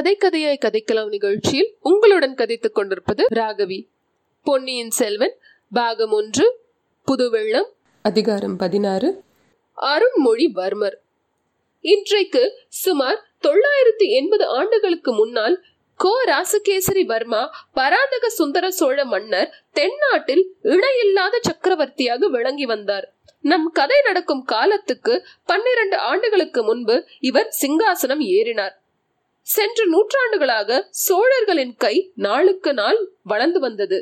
கதை கதையாய் கதைக்கலாம் நிகழ்ச்சியில் உங்களுடன் கதைத்துக் கொண்டிருப்பது ராகவி. பொன்னியின் செல்வன் பாகம் ஒன்று புதுவெள்ளம் அதிகாரம் பதினாறு. அருண்மொழிவர்மர். இன்றைக்கு சுமார் தொள்ளாயிரத்தி எண்பது ஆண்டுகளுக்கு முன்னால் கோ ராசகேசரி வர்மா பராந்தக சுந்தர சோழ மன்னர் தென்னாட்டில் இணையில்லாத சக்கரவர்த்தியாக விளங்கி வந்தார். நம் கதை நடக்கும் காலத்துக்கு பன்னிரண்டு ஆண்டுகளுக்கு முன்பு இவர் சிங்காசனம் ஏறினார். சென்ற நூற்றாண்டுகளாக சோழர்களின் கை நாளுக்கு நாள் வளர்ந்து வந்தது.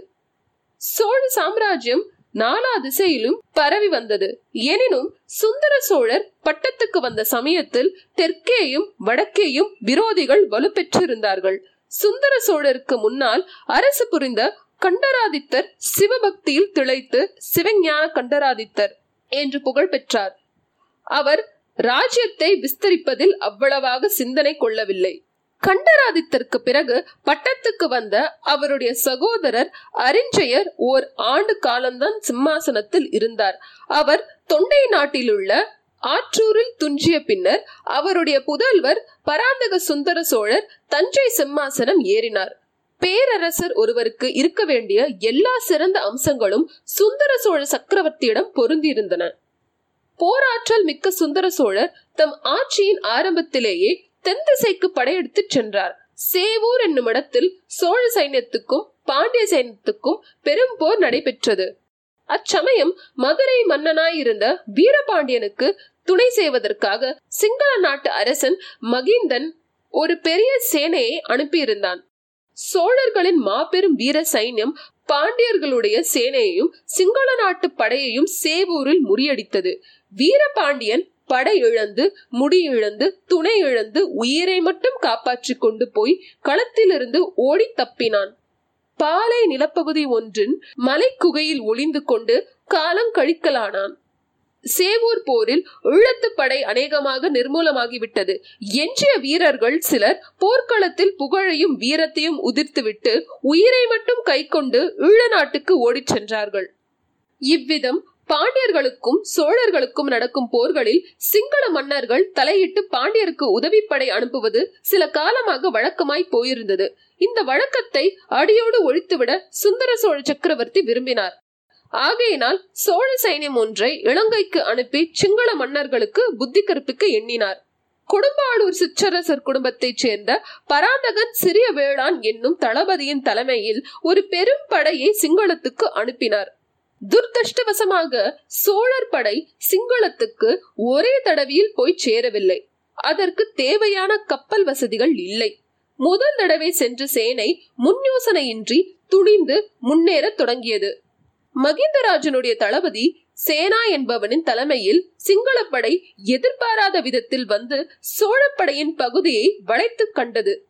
சோழ சாம்ராஜ்யம் நாலா திசையிலும் பரவி வந்தது. எனினும் சுந்தர சோழர் பட்டத்துக்கு வந்த சமயத்தில் தெற்கேயும் வடக்கேயும் விரோதிகள் வலுப்பெற்றிருந்தார்கள். சுந்தர சோழருக்கு முன்னால் அரசு புரிந்த கண்டராதித்தர் சிவபக்தியில் திளைத்து சிவஞான கண்டராதித்தர் என்று புகழ் பெற்றார். அவர் ராஜ்யத்தை விஸ்தரிப்பதில் அவ்வளவாக சிந்தனை கொள்ளவில்லை. கண்டராதித்தருக்கு பிறகு பட்டத்துக்கு வந்த அவருடைய சகோதரர் அரிஞ்சயர் ஓர் ஆண்டு காலம்தான் சிம்மாசனத்தில் இருந்தார். அவர் தொண்டை நாட்டிலுள்ள ஆற்றூரில் துஞ்சிய பின்னர் அவருடைய புதல்வர் பராந்தக சுந்தர சோழர் தஞ்சை சிம்மாசனம் ஏறினார். பேரரசர் ஒருவருக்கு இருக்க வேண்டிய எல்லா சிறந்த அம்சங்களும் சுந்தர சோழ சக்கரவர்த்தியிடம் பொருந்தியிருந்தன. போராற்றல் மிக்க சுந்தர சோழர் தம் ஆட்சியின் ஆரம்பத்திலேயே தென் திசைக்கு படையெடுத்து சென்றார். சேவூர் என்னும் இடத்தில் சோழ சைன்யத்துக்கும் பாண்டிய சைன்யத்துக்கும் பெரும் போர் நடைபெற்றது. அச்சமயம் மதுரை மன்னனாயிருந்த வீரபாண்டியனுக்கு துணை செய்வதற்காக சிங்கள நாட்டு அரசன் மகிந்தன் ஒரு பெரிய சேனையை அனுப்பியிருந்தான். சோழர்களின் மாபெரும் வீர சைன்யம் பாண்டியர்களுடைய சேனையையும் சிங்கள நாட்டு படையையும் சேவூரில் முறியடித்தது. வீரபாண்டியன் படை இழந்து முடி இழந்து துணை இழந்து உயிரை மட்டும் காப்பாற்றி கொண்டு போய் களத்திலிருந்து ஓடி தப்பினான். பாலை நிலப்பகுதி ஒன்றின் மலைக்குகையில் ஒளிந்து கொண்டு காலம் கழிக்கலானான். சேவூர் போரில் ஈழத்து படை அநேகமாக நிர்மூலமாகிவிட்டது. எஞ்சிய வீரர்கள் சிலர் போர்க்களத்தில் புகழையும் வீரத்தையும் உதிர்த்துவிட்டு உயிரை மட்டும் கை கொண்டு ஈழ நாட்டுக்கு ஓடிச் சென்றார்கள். இவ்விதம் பாண்டியர்களுக்கும் சோழர்களுக்கும் நடக்கும் போர்களில் சிங்கள மன்னர்கள் தலையிட்டு பாண்டியருக்கு உதவிப்படை அனுப்புவது சில காலமாக வழக்கமாய் போயிருந்தது. இந்த வழக்கத்தை அடியோடு ஒழித்துவிட சுந்தர சோழ சக்கரவர்த்தி விரும்பினார். ஆகையினால் சோழ சைன்யம் ஒன்றை இலங்கைக்கு அனுப்பி சிங்கள மன்னர்களுக்கு புத்தி கற்பிக்க எண்ணினார். கொடும்பாளூர் சிற்றரசர் குடும்பத்தைச் சேர்ந்த பராந்தகன் சிறிய வேளாண் என்னும் தளபதியின் தலைமையில் ஒரு பெரும் படையை சிங்களத்துக்கு அனுப்பினார். துர்தஷ்டவசமாக சோழர் படை சிங்களத்துக்கு ஒரே தடவையில் போய் சேரவில்லை. அதற்கு தேவையான கப்பல் வசதிகள் இல்லை. முதல் தடவை சென்ற சேனை முன் யோசனையின்றி துணிந்து முன்னேற தொடங்கியது. மகிந்தராஜனுடைய தளபதி சேனா என்பவனின் தலைமையில் சிங்களப்படை எதிர்பாராத விதத்தில் வந்து சோழப்படையின் பகுதியை வளைத்து கண்டது.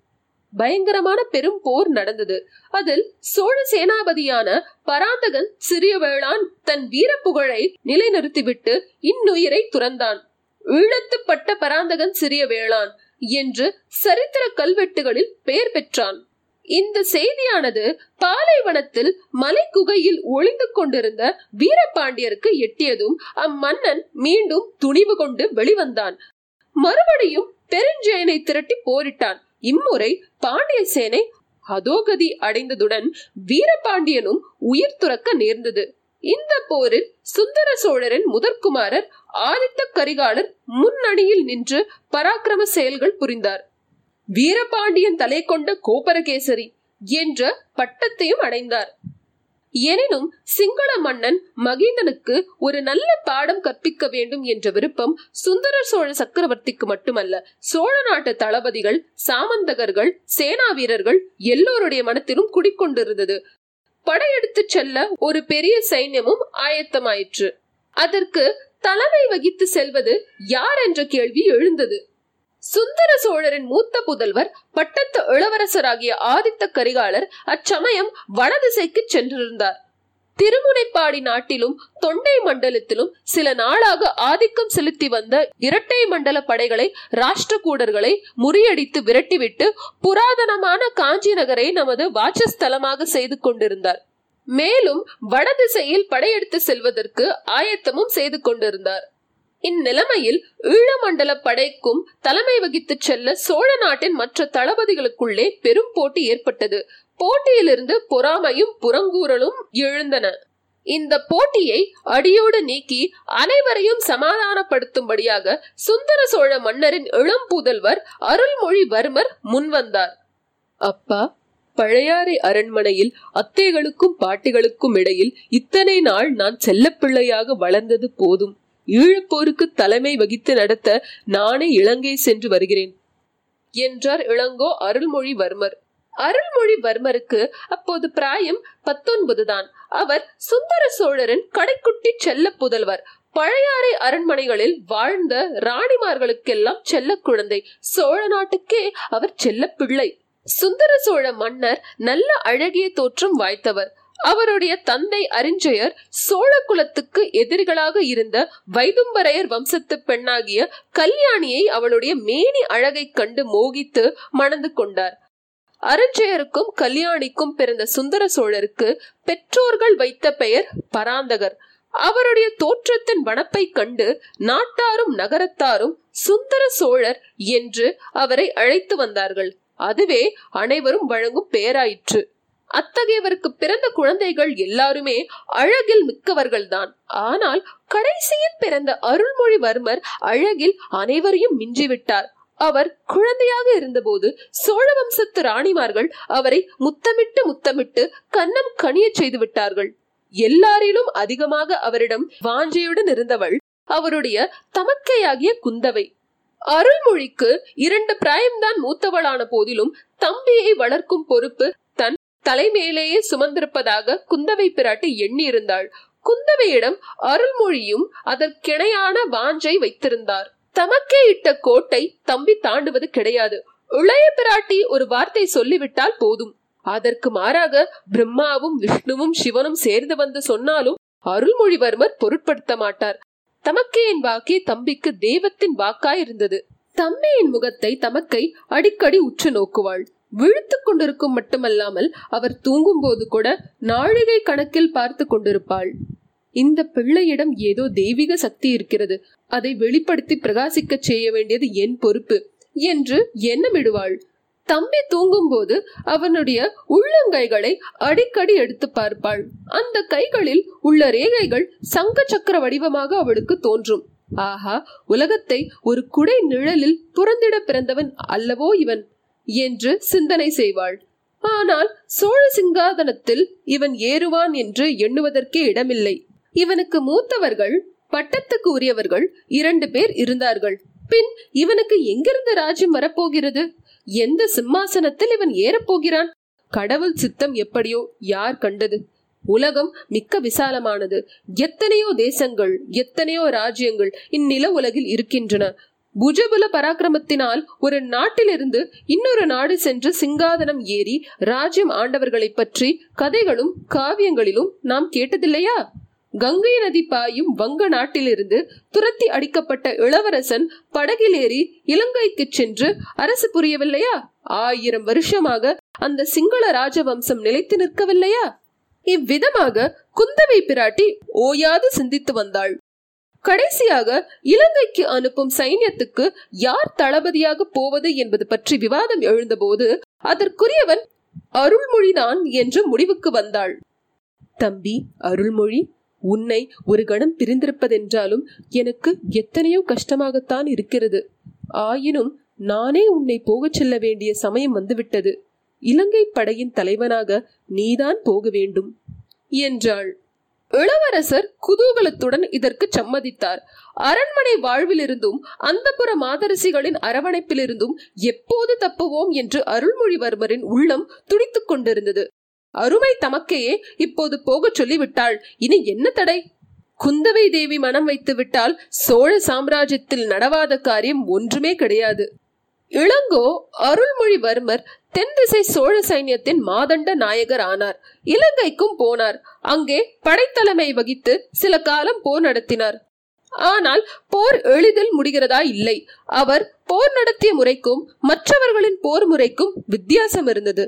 பயங்கரமான பெரும் போர் நடந்தது. அதில் சோழ சேனாபதியான பராந்தகன் சிறிய வேளான் தன் வீர புகழை நிலைநிறுத்திவிட்டு இன்னுயிரை துறந்தான். ஈழத்துப்பட்ட பராந்தகன் சிறிய வேளான் என்று சரித்திர கல்வெட்டுகளில் பெயர் பெற்றான். இந்த செய்தியானது பாலைவனத்தில் மலை குகையில் ஒளிந்து கொண்டிருந்த வீரபாண்டியருக்கு எட்டியதும் அம்மன்னன் மீண்டும் துணிவு கொண்டு வெளிவந்தான். மறுபடியும் பெருஞ்செயனை திரட்டி போரிட்டான். இம்முறை பாண்டிய சேனை அதோகதி அடைந்ததுடன் வீரபாண்டியனும் உயிர் துறக்க நேர்ந்தது. இந்த போரில் சுந்தர சோழரின் முதற்குமாரர் ஆதித்த கரிகாலர் முன்னணியில் நின்று பராக்கிரம செயல்கள் புரிந்தார். வீரபாண்டியன் தலை கொண்ட கோபரகேசரி என்ற பட்டத்தையும் அடைந்தார். எனினும் சிங்கள மன்னன் மகிந்தனுக்கு ஒரு நல்ல பாடம் கற்பிக்க வேண்டும் என்ற விருப்பம் சுந்தர சோழ சக்கரவர்த்திக்கு மட்டுமல்ல. சோழ நாட்டு தளபதிகள் சாமந்தகர்கள் சேனா வீரர்கள் எல்லோருடைய மனத்திலும் குடிக்கொண்டிருந்தது. படையெடுத்து செல்ல ஒரு பெரிய சைன்யமும் ஆயத்தமாயிற்று. அதற்கு தலைமை வகித்து செல்வது யார் என்ற கேள்வி எழுந்தது. சுந்தர சோழரின் மூத்த புதல்வர் பட்டத்து இளவரசராகிய ஆதித்த கரிகாலர் அச்சமயம் வடதிசைக்கு சென்றிருந்தார். திருமுனைப்பாடி நாட்டிலும் தொண்டை மண்டலத்திலும் சில நாளாக ஆதிக்கம் செலுத்தி வந்த இரட்டை மண்டல படைகளை ராஷ்டிரகூடர்களை முறியடித்து விரட்டிவிட்டு புராதனமான காஞ்சி நகரை நமது வாசஸ்தலமாக செய்து கொண்டிருந்தார். மேலும் வடதிசையில் படையெடுத்து செல்வதற்கு ஆயத்தமும் செய்து கொண்டிருந்தார். இந்நிலைமையில் ஈழமண்டல படைக்கும் தலைமை வகித்து செல்ல சோழ நாட்டின் மற்ற தளபதிகளுக்குள்ளே பெரும் போட்டி ஏற்பட்டது. போட்டியிலிருந்து பொறாமையும் புறங்கூறலும் எழுந்தன. இந்த போட்டியை அடியோடு நீக்கி அனைவரையும் சமாதானப்படுத்தும்படியாக சுந்தர சோழ மன்னரின் இளம் புதல்வர் அருள்மொழிவர்மர் முன்வந்தார். அப்பா பழையாறை அரண்மனையில் அத்தைகளுக்கும் பாட்டிகளுக்கும் இடையில் இத்தனை நாள் நான் செல்லப்பிள்ளையாக வளர்ந்தது போதும். ஈழப்போருக்கு தலைமை வகித்து நடத்த நானே இலங்கை சென்று வருகிறேன். என்றார் இளங்கோ அருள்மொழிவர்மர். அருள்மொழிவர்மருக்கு அப்போது பிராயம் பத்தொன்பது தான். அவர் சுந்தர சோழரின் கடைக்குட்டி செல்ல புதல்வர். பழையாறை அரண்மனைகளில் வாழ்ந்த ராணிமார்களுக்கெல்லாம் செல்ல குழந்தை. சோழ நாட்டுக்கே அவர் செல்ல பிள்ளை. சுந்தர சோழ மன்னர் நல்ல அழகிய தோற்றம் வாய்த்தவர். அவருடைய தந்தை அறிஞ்சயர் சோழ குலத்துக்கு எதிரிகளாக இருந்த வைதும்பரையர் வம்சத்து பெண்ணாகிய கல்யாணியை அவளுடைய மேனி அழகை கண்டு மோகித்து மணந்து கொண்டார். அருஞ்சயருக்கும் கல்யாணிக்கும் பிறந்த சுந்தர சோழருக்கு பெற்றோர்கள் வைத்த பெயர் பராந்தகர். அவருடைய தோற்றத்தின் வனப்பை கண்டு நாட்டாரும் நகரத்தாரும் சுந்தர சோழர் என்று அவரை அழைத்து வந்தார்கள். அதுவே அனைவரும் வழங்கும் பெயராயிற்று. அத்தகையவருக்கு பிறந்த குழந்தைகள் எல்லாருமே அழகில் மிக்கவர்கள்தான். ஆனால் கடைசியில் பிறந்த அருள்மொழிவர்மர் அழகில் அனைவரையும் மிஞ்சிவிட்டார். அவர் குழந்தையாக இருந்தபோது சோழ வம்சத்து ராணிமார்கள் அவரை முத்தமிட்டு முத்தமிட்டு கன்னம் கனிய செய்து விட்டார்கள். எல்லாரிலும் அதிகமாக அவரிடம் வாஞ்சையுடன் இருந்தவள் அவருடைய தமக்கையாகிய குந்தவை. அருள்மொழிக்கு இரண்டு பிராயம்தான் மூத்தவளான போதிலும் தம்பியை வளர்க்கும் பொறுப்பு தலைமையிலேயே தலைமேலேயே சுமந்திருப்பதாக குந்தவை பிராட்டி எண்ணியிருந்தாள். குந்தவையிடம் அருள்மொழியும் அதற்கிணையான வாஞ்சை வைத்திருந்தார். தமக்கே இட்ட கோட்டை தம்பி தாண்டுவது கிடையாது. இளைய பிராட்டி ஒரு வார்த்தை சொல்லிவிட்டால் போதும். அதற்கு மாறாக பிரம்மாவும் விஷ்ணுவும் சிவனும் சேர்ந்து வந்து சொன்னாலும் அருள்மொழிவர்மர் பொருட்படுத்த மாட்டார். தமக்கையின் வாக்கே தம்பிக்கு தெய்வத்தின் வாக்காய் இருந்தது தம்மையின் முகத்தை தமக்கை அடிக்கடி உற்று நோக்குவாள். விழுத்துக் கொண்டிருக்கும் மட்டுமல்லாமல் அவர் தூங்கும் போது கூட நாழிகை கணக்கில் பார்த்து கொண்டிருப்பாள். இந்த பிள்ளையிடம் ஏதோ தெய்வீக சக்தி இருக்கிறது. அதை வெளிப்படுத்தி பிரகாசிக்க செய்ய வேண்டியது என் பொறுப்பு என்று எண்ணமிடுவாள். தம்பி தூங்கும் போது அவனுடைய உள்ளங்கைகளை அடிக்கடி எடுத்து பார்ப்பாள். அந்த கைகளில் உள்ள ரேகைகள் சங்க சக்கர வடிவமாக அவளுக்கு தோன்றும். ஆஹா உலகத்தை ஒரு குடை நிழலில் புறந்திட பிறந்தவன் அல்லவோ இவன்? என்று சிந்தனை செய்வாள். ஆனால் சோழ சிங்காதனத்தில் இவன் ஏறுவான் என்று எண்ணுவதற்கே இடமில்லை. இவனுக்கு மூத்தவர்கள் பட்டத்துக்கு உரியவர்கள் இரண்டு பேர் இருந்தார்கள். பின் இவனுக்கு எங்கிருந்து ராஜ்யம் வரப்போகிறது? எந்த சிம்மாசனத்தில் இவன் ஏறப்போகிறான்? கடவுள் சித்தம் எப்படியோ யார் கண்டது? உலகம் மிக்க விசாலமானது. எத்தனையோ தேசங்கள் எத்தனையோ ராஜ்யங்கள் இந்நில உலகில் இருக்கின்றன. புஜபல பராக்கிரமத்தினால் ஒரு நாட்டிலிருந்து இன்னொரு நாடு சென்று சிங்காதனம் ஏறி ராஜ்யம் ஆண்டவர்களை பற்றி கதைகளும் காவியங்களிலும் நாம் கேட்டதில்லையா? கங்கை நதி பாயும் வங்க நாட்டிலிருந்து துரத்தி அடிக்கப்பட்ட இளவரசன் படகிலேறி இலங்கைக்கு சென்று அரசு புரியவில்லையா? ஆயிரம் வருஷமாக அந்த சிங்கள ராஜவம்சம் நிலைத்து நிற்கவில்லையா? இவ்விதமாக குந்தவை பிராட்டி ஓயாது சிந்தித்து வந்தாள். கடைசியாக இலங்கைக்கு அனுப்பும் சைன்யத்துக்கு யார் தளபதியாக போவது என்பது பற்றி விவாதம் எழுந்தபோது அதற்குரியவன் அருள்மொழிதான் என்று முடிவுக்கு வந்தாள். தம்பி அருள்மொழி உன்னை ஒரு கணம் பிரிந்திருப்பதென்றாலும் எனக்கு எத்தனையோ கஷ்டமாகத்தான் இருக்கிறது. ஆயினும் நானே உன்னை போகச் செல்ல வேண்டிய சமயம் வந்துவிட்டது. இலங்கை படையின் தலைவனாக நீதான் போக வேண்டும் என்றாள். இளவரசர் குதூகலத்துடன் இதற்கு சம்மதித்தார். அரண்மனை வாழ்விலிருந்தும் அந்தப்புற மாதரசிகளின் அரவணைப்பிலிருந்தும் எப்போது தப்புவோம் என்று அருள்மொழிவர்மரின் உள்ளம் துடித்துக் கொண்டிருந்தது. அருமை தமக்கையே இப்போது போகச் சொல்லிவிட்டாள். இனி என்ன தடை? குந்தவை தேவி மனம் வைத்து விட்டால் சோழ சாம்ராஜ்யத்தில் நடவாத காரியம் ஒன்றுமே கிடையாது. இளங்கோ அருள்மொழிவர்மர் தென்திசை சோழ சைன்யத்தின் மாதண்ட நாயகர் ஆனார். இலங்கைக்கும் போனார். அங்கே படைத்தலைமை வகித்து சில காலம் போர் நடத்தினார். ஆனால் போர் எளிதில் முடிகிறதா இல்லை. அவர் போர் நடத்திய முறைக்கும் மற்றவர்களின் போர் முறைக்கும் வித்தியாசம் இருந்தது.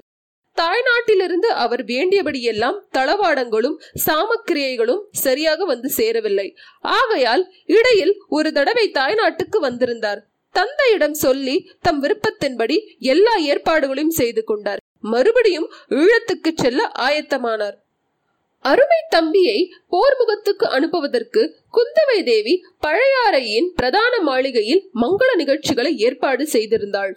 தாய்நாட்டிலிருந்து அவர் வேண்டியபடியெல்லாம் தளவாடங்களும் சாமக்கிரியைகளும் சரியாக வந்து சேரவில்லை. ஆகையால் இடையில் ஒரு தடவை தாய்நாட்டுக்கு வந்திருந்தார். தந்தையிடம் சொல்லி தம் விருப்பத்தின்படி எல்லா ஏற்பாடுகளையும் செய்து கொண்டார். மறுபடியும் ஈழத்துக்கு செல்ல ஆயத்தமானார். அருமை தம்பியை போர்முகத்துக்கு அனுப்புவதற்கு குந்தவை தேவி பழையாறையின் பிரதான மாளிகையில் மங்கள நிகழ்ச்சிகளை ஏற்பாடு செய்திருந்தாள்.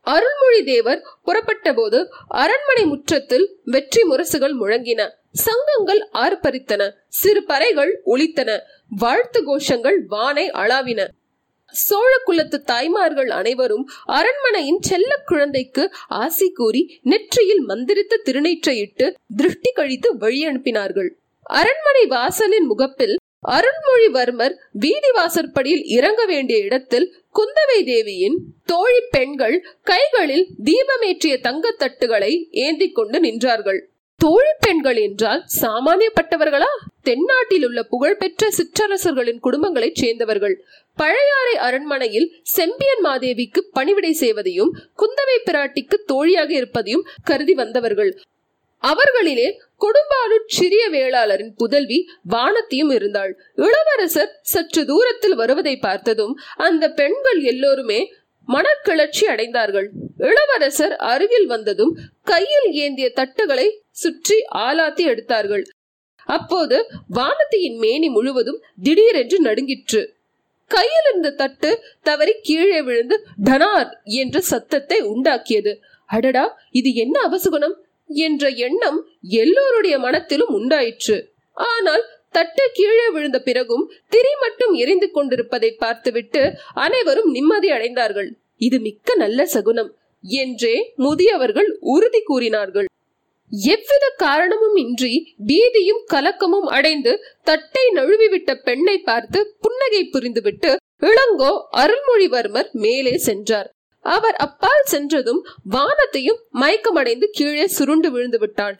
அருள்மொழி தேவர் புறப்பட்ட போது அரண்மனை முற்றத்தில் வெற்றி முரசுகள் முழங்கின. சங்கங்கள் ஆர்ப்பரித்தன. சிறு பறைகள் ஒலித்தன. வாழ்த்து கோஷங்கள் வானை அளாவின. சோழ குலத்து தாய்மார்கள் அனைவரும் அரண்மனையின் செல்ல குழந்தைக்கு ஆசி கூறி நெற்றியில் மந்திரித்த திருநீற்றையிட்டு திருஷ்டி கழித்து வழி அனுப்பினார்கள். அரண்மனை வாசலின் முகப்பில் அருள்மொழிவர்மர் வீதி வாசற்படியில் இறங்க வேண்டிய இடத்தில் குந்தவை தேவியின் தோழி பெண்கள் கைகளில் தீபமேற்றிய தங்கத்தட்டுகளை ஏந்தி கொண்டு நின்றார்கள். தோழி பெண்கள் என்றால் சாமானியப்பட்டவர்களா? தென்னாட்டில் உள்ள புகழ்பெற்ற சிற்றரசர்களின் குடும்பங்களைச் சேர்ந்தவர்கள். பழையாறை அரண்மனையில் செம்பியன் மாதேவிக்கு பணிவிடை செய்வதையும் குந்தவை பிராட்டிக்கு தோழியாக இருப்பதையும் கருதி வந்தவர்கள். அவர்களிலே குடும்பாலூர் சிறிய வேளாளரின் புதல்வி வானத்தியும் இருந்தாள். இளவரசர் சற்று தூரத்தில் வருவதை பார்த்ததும் அந்த பெண்கள் எல்லோருமே மனக்கிளர்ச்சி அடைந்தார்கள். இளவரசர் அருகில் வந்ததும் கையில் ஏந்திய தட்டுகளை சுற்றி ஆலாத்தி எடுத்தார்கள். அப்போது வானத்தியின் மேனி முழுவதும் திடீரென்று நடுங்கிற்று. கையில் இருந்த தட்டு தவறி கீழே விழுந்து டனார் என்ற சத்தத்தை உண்டாக்கியது. அடடா இது என்ன அவசுகுணம் என்ற எண்ணம் எல்லோருடைய மனத்திலும் உண்டாயிற்று. ஆனால் தட்டு கீழே விழுந்த பிறகும் திரி மட்டும் எரிந்து கொண்டிருப்பதை பார்த்துவிட்டு அனைவரும் நிம்மதி அடைந்தார்கள். இது மிக்க நல்ல சகுனம் என்றே முதியவர்கள் உறுதி கூறினார்கள். எவ்வித காரணமும் இன்றி பீதியும் கலக்கமும் அடைந்து தட்டை நழுவிவிட்ட பெண்ணை பார்த்து புன்னகை புரிந்துவிட்டு இளங்கோ அருள்மொழிவர்மர் மேலே சென்றார். அவர் அப்பால் சென்றதும் வானத்தையும் மயக்கமடைந்து கீழே சுருண்டு விழுந்து விட்டாள்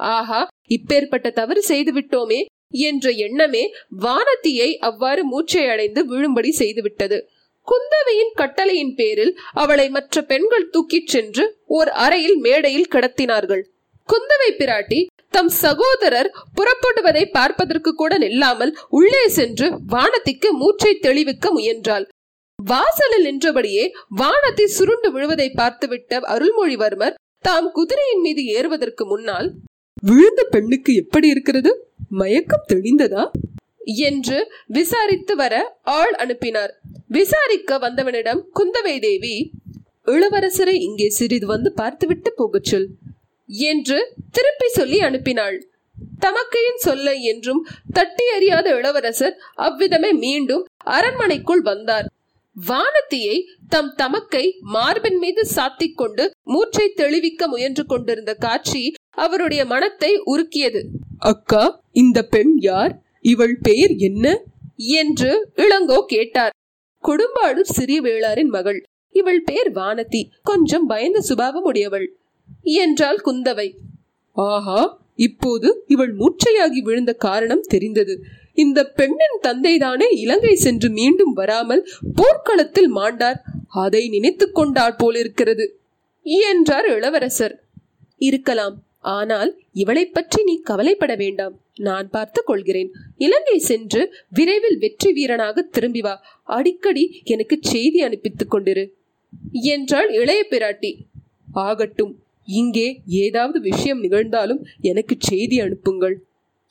ஆஹா இப்பேற்பட்ட தவறு செய்து விட்டோமே என்ற எண்ணமே வானத்தியை அவ்வாறு மூச்சை அடைந்து விழும்படி செய்துவிட்டது. குந்தவையின் கட்டளையின் பேரில் அவளை மற்ற பெண்கள் தூக்கிச் சென்று ஓர் அறையில் மேடையில் கிடத்தினார்கள். குந்தவை பிராட்டி தம் சகோதரர் புறப்படுவதை பார்ப்பதற்கு கூட நில்லாமல் உள்ளே சென்று வானத்திக்கு மூச்சை தெளிவிக்க முயன்றாள். வாசலில் நின்றபடியே வானத்தை சுருண்டு விழுவதை பார்த்துவிட்ட அருள்மொழிவர்மர் தாம் குதிரையின் மீது ஏறுவதற்கு முன்னால் விழுந்த பெண்ணுக்கு எப்படி இருக்கிறது? மயக்கம் தெளிந்ததா? என்று விசாரித்து வர ஆள் அனுப்பினார். விசாரிக்க வந்தவனிடம் குந்தவை தேவி இளவரசரை இங்கே சிறிது வந்து பார்த்துவிட்டு போகச் சொல் என்று திருப்பி சொல்லி அனுப்பினாள். தமக்கையின் சொல்ல என்றும் தட்டி அறியாத இளவரசர் அவ்விதமே மீண்டும் அரண்மனைக்குள் வந்தார். வானத்தியை தம் தமக்கை மார்பின் மீது சாத்திக் கொண்டு மூச்சை தெளிவிக்க முயன்று கொண்டிருந்த காட்சி அவருடைய மனத்தை உருக்கியது. அக்கா இந்த பெண் யார்? இவள் பெயர் என்ன? என்று இளங்கோ கேட்டார். கொடும்பாடு சிறிய வேளாரின் மகள். இவள் பேர் வானதி. கொஞ்சம் பயந்த சுபாவம் உடையவள். என்றாள் குந்தவை. ஆஹா இப்போது இவள் மூச்சையாகி விழுந்த காரணம் தெரிந்தது. இந்த பெண்ணின் தந்தைதானே இலங்கை சென்று மீண்டும் வராமல் போர்க்களத்தில் மாண்டார். அதை நினைத்து கொண்டாள் போலிருக்கிறது. என்றார் இளவரசர். இருக்கலாம். ஆனால் இவளை பற்றி நீ கவலைப்பட வேண்டாம். நான் பார்த்து கொள்கிறேன். இலங்கை சென்று விரைவில் வெற்றி வீரனாக திரும்பி வா. அடிக்கடி எனக்கு செய்தி அனுப்பித்துக் கொண்டிரு. என்றாள் இளைய பிராட்டி. ஆகட்டும் இங்கே ஏதாவது விஷயம் நிகழ்ந்தாலும் எனக்கு செய்தி அனுப்புங்கள்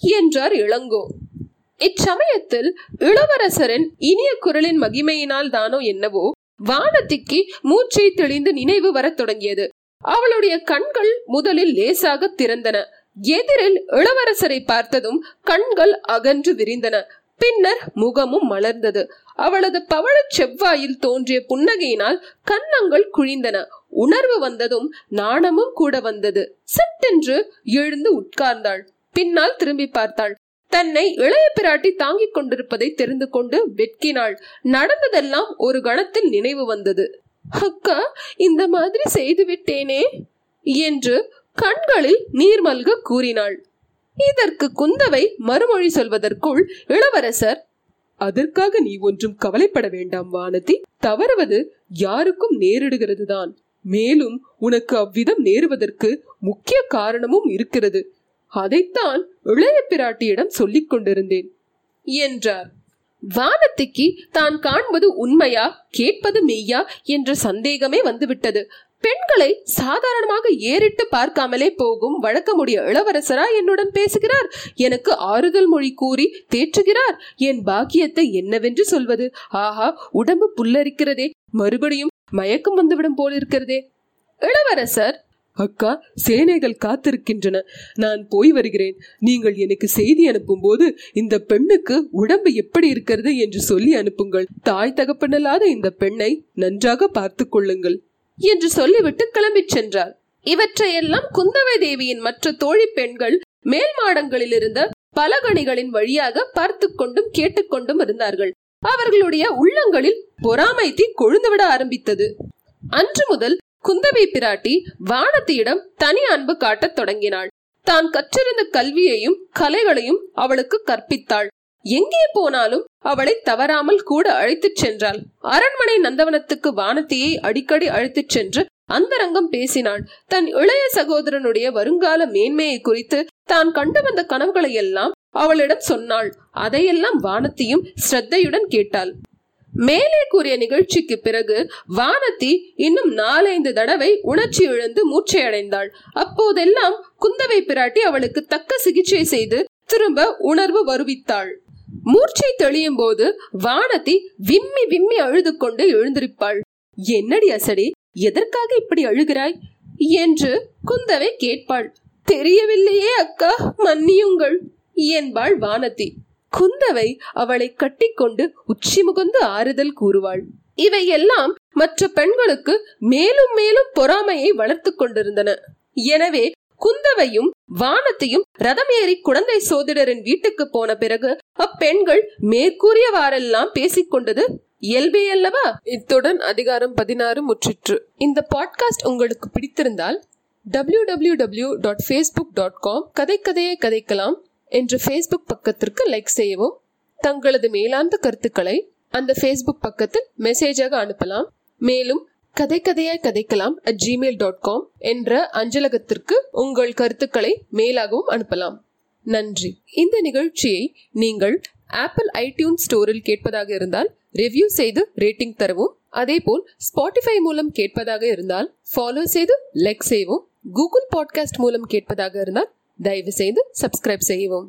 என்றார் இளங்கோ. இச்சமயத்தில் இளவரசரின் இனிய குரலின் மகிமையினால் தானோ என்னவோ வானத்திக்கு மூச்சை தெளிந்து நினைவு வரத் தொடங்கியது. அவளுடைய கண்கள் முதலில் லேசாக திறந்தன. எதிரில் இளவரசரை பார்த்ததும் கண்கள் அகன்று விரிந்தன. பின்னர் முகமும் மலர்ந்தது. அவளது பவழச் செவ்வாயில் தோன்றிய புன்னகையினால் கன்னங்கள் குழிந்தன. உணர்வு வந்ததும் நாணமும் கூட வந்தது. சட்டென்று எழுந்து உட்கார்ந்தாள். பின்னால் திரும்பி பார்த்தாள். தன்னை இளைய பிராட்டி தாங்கிக் கொண்டிருப்பதை தெரிந்து கொண்டு வெட்கினாள். நடந்ததெல்லாம் ஒரு கணத்தில் நினைவு வந்தது. அக்கா இந்த மாதிரி செய்து விட்டேனே என்று கண்களில் நீர்மல்க கூறினாள். இதற்கு குந்தவை மறுமொழி சொல்வதற்குள் இளவரசர் அதற்காக நீ ஒன்றும் கவலைப்பட வேண்டாம் வானதி. தவறுவது யாருக்கும் நேரிடுகிறது தான் மேலும் உனக்கு அவ்விதம் நேருவதற்கு முக்கிய காரணமும் இருக்கிறது. அதைத்தான் இளைய பிராட்டியிடம் சொல்லிக் கொண்டிருந்தேன் என்றார். வானத்திக்கு தான் காண்பது உண்மையா கேட்பது மெய்யா என்ற சந்தேகமே வந்துவிட்டது. பெண்களை சாதாரணமாக ஏறிட்டு பார்க்காமலே போகும் வழக்கமுடைய இளவரசரா என்னுடன் பேசுகிறார்? எனக்கு ஆறுதல் மொழி கூறி தேற்றுகிறார்? என் பாக்கியத்தை என்னவென்று சொல்வது? ஆஹா உடம்பு புல்லரிக்கிறதே. மறுபடியும் மயக்கம் வந்துவிடும் போலிருக்கிறதே. இளவரசர் அக்கா சேனைகள் காத்திருக்கின்றன. நான் போய் வருகிறேன். நீங்கள் எனக்கு செய்தி அனுப்பும் போது இந்த பெண்ணுக்கு உடம்பு எப்படி இருக்கிறது என்று சொல்லி அனுப்புங்கள். தாய் தகப்பனல்லாத இந்த பெண்ணை நன்றாக பார்த்து கொள்ளுங்கள். என்று சொல்லிவிட்டு கிளம்பிச் சென்றார். இவற்றையெல்லாம் குந்தவை தேவியின் மற்ற தோழி பெண்கள் மேல் மாடங்களில் இருந்த பலகணிகளின் வழியாக பார்த்து கொண்டும் கேட்டுக்கொண்டும் இருந்தார்கள். அவர்களுடைய உள்ளங்களில் பொறாமை தீ கொழுந்துவிட ஆரம்பித்தது. அன்று முதல் குந்தவை பிராட்டி வானத்தியிடம் தனி அன்பு காட்டத் தொடங்கினாள். தான் கற்றிருந்த கல்வியையும் கலைகளையும் அவளுக்கு கற்பித்தாள். எங்கே போனாலும் அவளை தவறாமல் கூட அழைத்துச் சென்றாள். அரண்மனை நந்தவனத்துக்கு வானத்தியை அடிக்கடி அழைத்துச் சென்று அந்தரங்கம் பேசினாள். தன் இளைய சகோதரனுடைய வருங்கால மேன்மையை குறித்து தான் கண்டு வந்த கனவுகளை எல்லாம் அவளிடம் சொன்னாள். அதையெல்லாம் வானத்தியும் ஸ்ரத்தையுடன் கேட்டாள். மேலே கூறிய நிகழ்ச்சிக்கு பிறகு வானத்தி இன்னும் நாலைந்து தடவை உணர்ச்சி இழந்து மூச்சையடைந்தாள் அப்போதெல்லாம் குந்தவை பிராட்டி அவளுக்கு தக்க சிகிச்சை செய்து திரும்ப உணர்வு வருவித்தாள். மூர்ச்சை தெளியும் போது வானத்தி விம்மி விம்மி அழுது கொண்டு எழுந்திருப்பாள். என்னடி அசடி எதற்காக இப்படி அழுகிறாய்? என்று குந்தவை கேட்பாள். தெரியவில்லையே அக்கா மன்னியுங்கள் என்பாள் வானதி குந்தவை அவளை கட்டிக்கொண்டு உச்சி முகந்து ஆறுதல் கூறுவாள். இவையெல்லாம் மற்ற பெண்களுக்கு மேலும் மேலும் பொறாமையை வளர்த்து கொண்டிருந்தன. எனவே குந்தவையும் வானத்தையும் ரதம் ஏறி குழந்தை சோதிடரின் வீட்டுக்கு போன பிறகு அப்பெண்கள் மேற்கூறியவாறெல்லாம் பேசிக்கொண்டது இயல்பே அல்லவா? இத்துடன் அதிகாரம் பதினாறு முற்றிற்று. இந்த பாட்காஸ்ட் உங்களுக்கு பிடித்திருந்தால் W W W dot Facebook dot com கதை கதையை கதைக்கலாம். என்ற ஃபேஸ்புக் பக்கத்திற்கு லைக் செய்யவும் தங்களது மேலாந்த கருத்துக்களை அந்த ஃபேஸ்புக் பக்கத்தில் மெசேஜாக அனுப்பலாம். மேலும் கதை கதையாய் கதைக்கலாம் அட் ஜிமெயில் டாட் காம் என்ற அஞ்சலகத்திற்கு உங்கள் கருத்துக்களை மேலாகவும் அனுப்பலாம். நன்றி. இந்த நிகழ்ச்சியை நீங்கள் ஆப்பிள் ஐடியூன் ஸ்டோரில் கேட்பதாக இருந்தால் ரிவ்யூ செய்து ரேட்டிங் தரவும். அதேபோல் ஸ்பாட்டிஃபை மூலம் கேட்பதாக இருந்தால் ஃபாலோ செய்து லைக் செய்யவும். கூகுள் பாட்காஸ்ட் மூலம் கேட்பதாக இருந்தால் தயவு செய்து சப்ஸ்கிரைப் செய்யவும்.